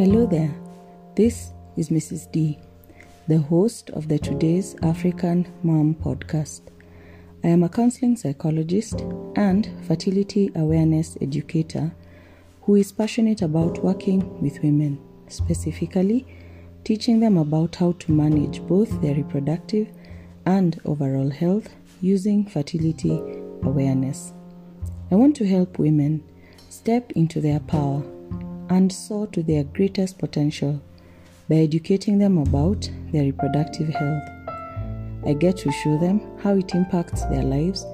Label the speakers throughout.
Speaker 1: Hello there. This is Mrs. D, the host of the Today's African Mom podcast. I am a counseling psychologist and fertility awareness educator who is passionate about working with women, specifically teaching them about how to manage both their reproductive and overall health using fertility awareness. I want to help women step into their power and soar to their greatest potential by educating them about their reproductive health. I get to show them how it impacts their lives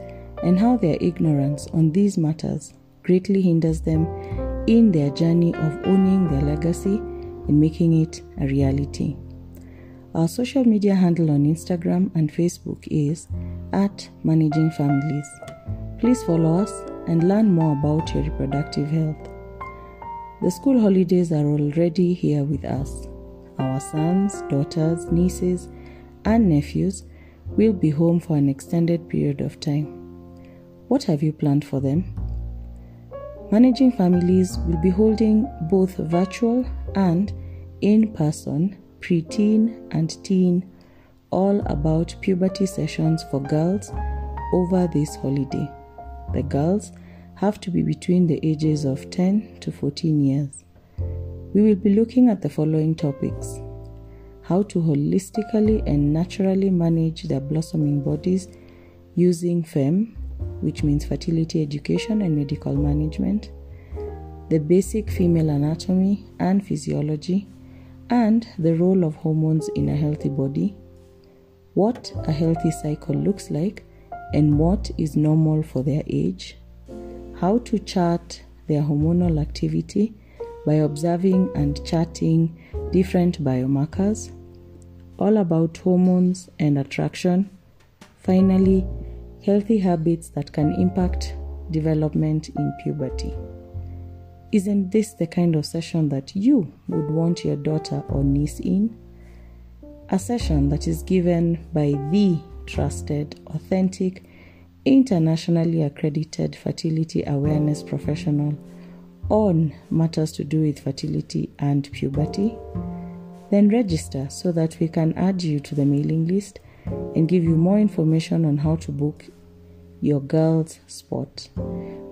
Speaker 1: and how their ignorance on these matters greatly hinders them in their journey of owning their legacy and making it a reality. Our social media handle on Instagram and Facebook is at Managing Families. Please follow us and learn more about your reproductive health. The school holidays are already here with us. Our sons, daughters, nieces, and nephews will be home for an extended period of time. What have you planned for them? Managing Families will be holding both virtual and in person preteen and teen all about puberty sessions for girls over this holiday. The girls have to be between the ages of 10 to 14 years. We will be looking at the following topics how to holistically and naturally manage their blossoming bodies using FEMM, which means fertility education and medical management, the basic female anatomy and physiology, and the role of hormones in a healthy body, what a healthy cycle looks like, and what is normal for their age, how to chart their hormonal activity by observing and charting different biomarkers, all about hormones and attraction. Finally, healthy habits that can impact development in puberty. Isn't this the kind of session that you would want your daughter or niece in? A session that is given by the trusted, authentic, internationally accredited fertility awareness professional on matters to do with fertility and puberty, then register so that we can add you to the mailing list and give you more information on how to book your girl's spot.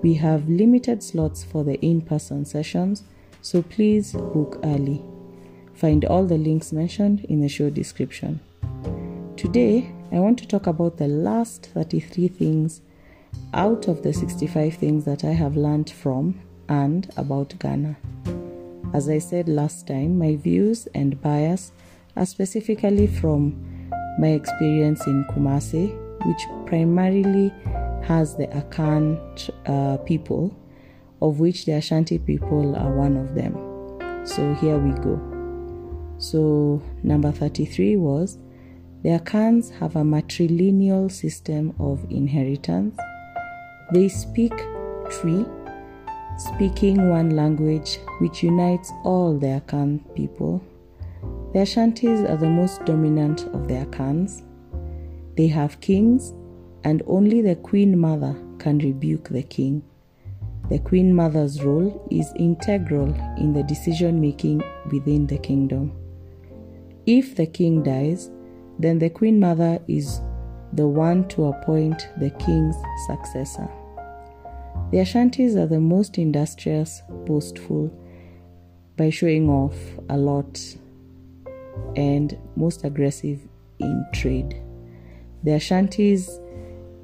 Speaker 1: We have limited slots for the in person sessions, so please book early. Find all the links mentioned in the show description. Today, I want to talk about the last 33 things out of the 65 things that I have learned from and about Ghana. As I said last time, my views and bias are specifically from my experience in Kumasi, which primarily has the Akan uh, people, of which the Ashanti people are one of them. So here we go. So, number 33 was the Akans have a matrilineal system of inheritance. They speak Twi, speaking one language which unites all the Akan people. The Ashantis are the most dominant of the Akans. They have kings, and only the Queen Mother can rebuke the king. The Queen Mother's role is integral in the decision making within the kingdom. If the king dies, then the Queen Mother is the one to appoint the king's successor. The Ashantis are the most industrious, boastful, by showing off a lot, and most aggressive in trade. The Ashantis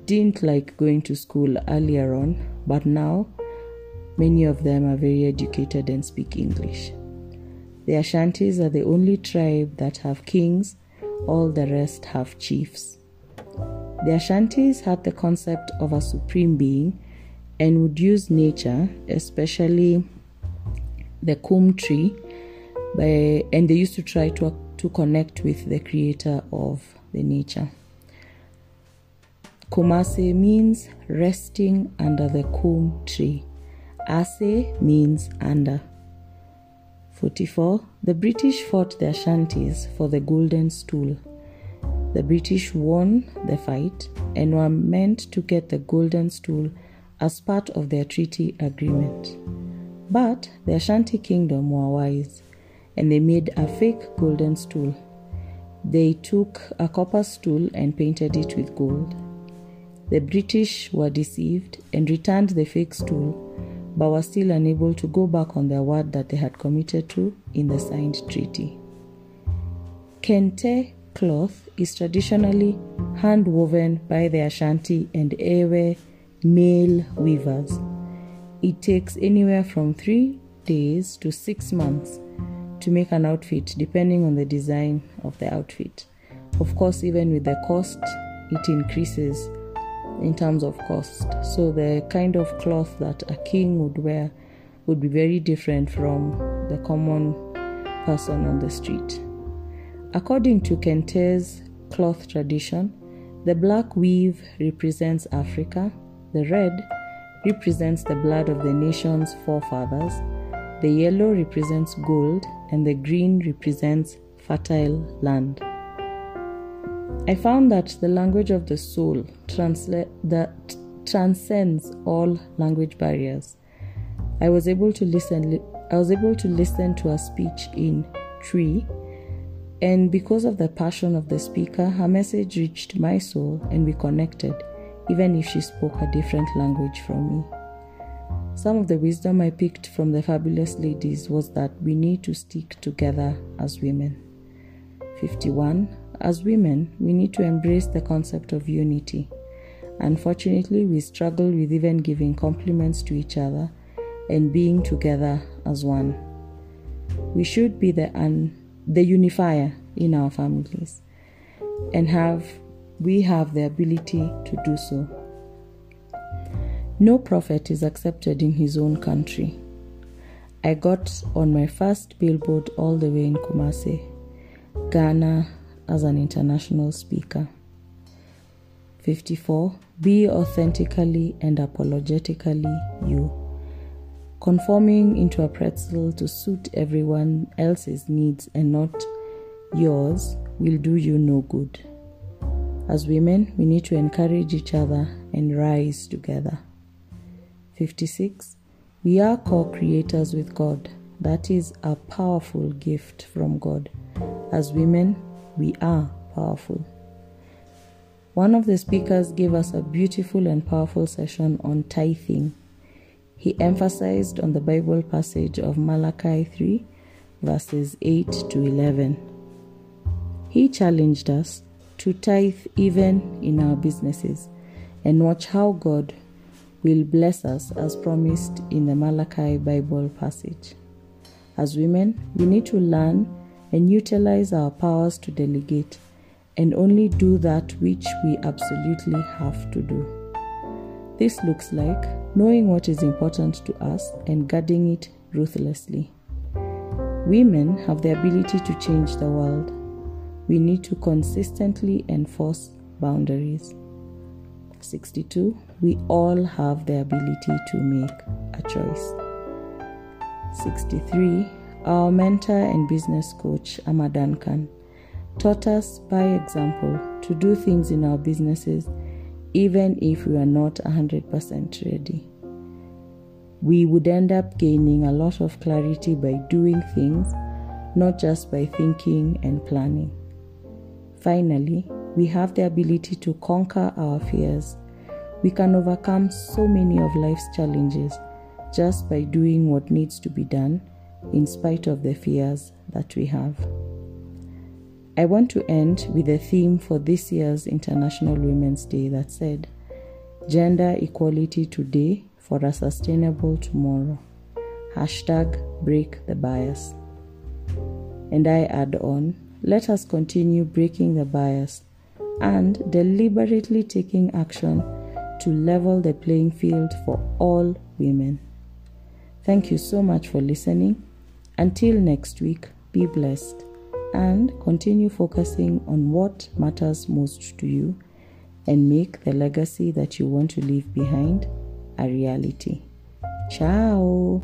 Speaker 1: didn't like going to school earlier on, but now many of them are very educated and speak English. The Ashantis are the only tribe that have kings all the rest have chiefs. The Ashantis had the concept of a supreme being and would use nature, especially the kum tree, by, and they used to try to, to connect with the creator of the nature. Kumase means resting under the kum tree. Ase means under. 44. The British fought the Ashantis for the Golden Stool. The British won the fight and were meant to get the Golden Stool as part of their treaty agreement. But the Ashanti Kingdom were wise and they made a fake golden stool. They took a copper stool and painted it with gold. The British were deceived and returned the fake stool, but were still unable to go back on their word that they had committed to in the signed treaty. Kente cloth is traditionally hand woven by the Ashanti and Ewe male weavers. It takes anywhere from three days to six months to make an outfit, depending on the design of the outfit. Of course, even with the cost, it increases in terms of cost. So, the kind of cloth that a king would wear would be very different from the common person on the street. According to Kente's cloth tradition, the black weave represents Africa, the red represents the blood of the nation's forefathers, the yellow represents gold, and the green represents fertile land. I found that the language of the soul transla- that transcends all language barriers. I was able to listen. I was able to listen to a speech in Twi, and because of the passion of the speaker, her message reached my soul, and we connected, even if she spoke a different language from me. Some of the wisdom I picked from the fabulous ladies was that we need to stick together as women. 51. As women, we need to embrace the concept of unity. Unfortunately, we struggle with even giving compliments to each other and being together as one. We should be the un- the unifier in our families and have we have the ability to do so. No prophet is accepted in his own country. I got on my first billboard all the way in Kumasi, Ghana, as an international speaker. 54. Be authentically and apologetically you. Conforming into a pretzel to suit everyone else's needs and not yours will do you no good. As women, we need to encourage each other and rise together. 56. We are co creators with God. That is a powerful gift from God. As women, we are powerful. One of the speakers gave us a beautiful and powerful session on tithing. He emphasized on the Bible passage of Malachi 3, verses 8 to 11. He challenged us to tithe even in our businesses and watch how God will bless us as promised in the Malachi Bible passage. As women, we need to learn and utilize our powers to delegate and only do that which we absolutely have to do. This looks like knowing what is important to us and guarding it ruthlessly. Women have the ability to change the world. We need to consistently enforce boundaries. 62. We all have the ability to make a choice. 63. Our mentor and business coach, Amma Duncan, taught us by example to do things in our businesses even if we are not 100% ready. We would end up gaining a lot of clarity by doing things, not just by thinking and planning. Finally, we have the ability to conquer our fears. We can overcome so many of life's challenges just by doing what needs to be done in spite of the fears that we have. I want to end with a theme for this year's International Women's Day that said, Gender Equality Today for a Sustainable Tomorrow. Hashtag Break the Bias. And I add on, let us continue breaking the bias and deliberately taking action to level the playing field for all women. Thank you so much for listening. Until next week, be blessed and continue focusing on what matters most to you and make the legacy that you want to leave behind a reality. Ciao!